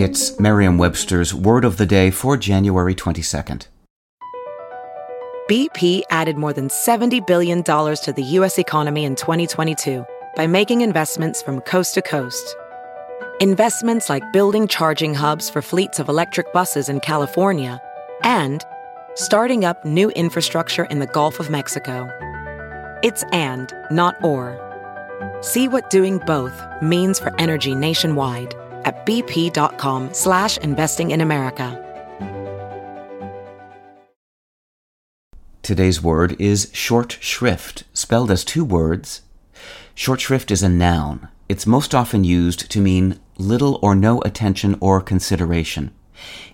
It's Merriam Webster's Word of the Day for January 22nd. BP added more than $70 billion to the U.S. economy in 2022 by making investments from coast to coast. Investments like building charging hubs for fleets of electric buses in California and starting up new infrastructure in the Gulf of Mexico. It's and, not or. See what doing both means for energy nationwide at bp.com slash investing in America. Today's word is short shrift, spelled as two words. Short shrift is a noun. It's most often used to mean little or no attention or consideration.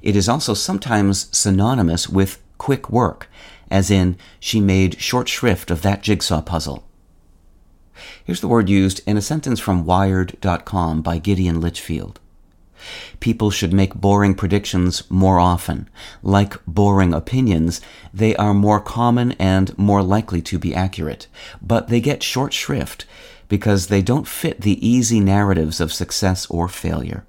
It is also sometimes synonymous with quick work, as in, she made short shrift of that jigsaw puzzle. Here's the word used in a sentence from Wired.com by Gideon Lichfield. People should make boring predictions more often. Like boring opinions, they are more common and more likely to be accurate, but they get short shrift because they don't fit the easy narratives of success or failure.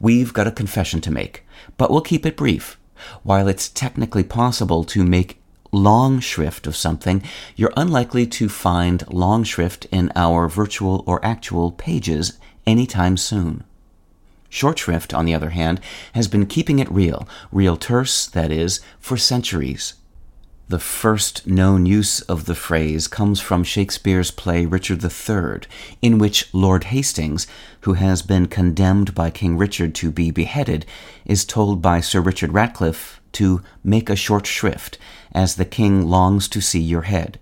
We've got a confession to make, but we'll keep it brief. While it's technically possible to make long shrift of something, you're unlikely to find long shrift in our virtual or actual pages anytime soon. Short shrift, on the other hand, has been keeping it real, real terse, that is, for centuries. The first known use of the phrase comes from Shakespeare's play Richard III, in which Lord Hastings, who has been condemned by King Richard to be beheaded, is told by Sir Richard Ratcliffe to make a short shrift, as the king longs to see your head.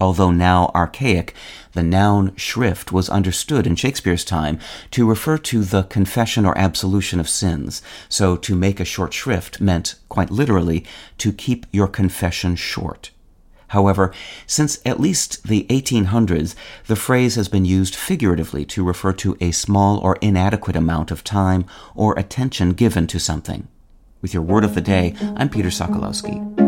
Although now archaic, the noun shrift was understood in Shakespeare's time to refer to the confession or absolution of sins. So to make a short shrift meant, quite literally, to keep your confession short. However, since at least the 1800s, the phrase has been used figuratively to refer to a small or inadequate amount of time or attention given to something. With your word of the day, I'm Peter Sokolowski.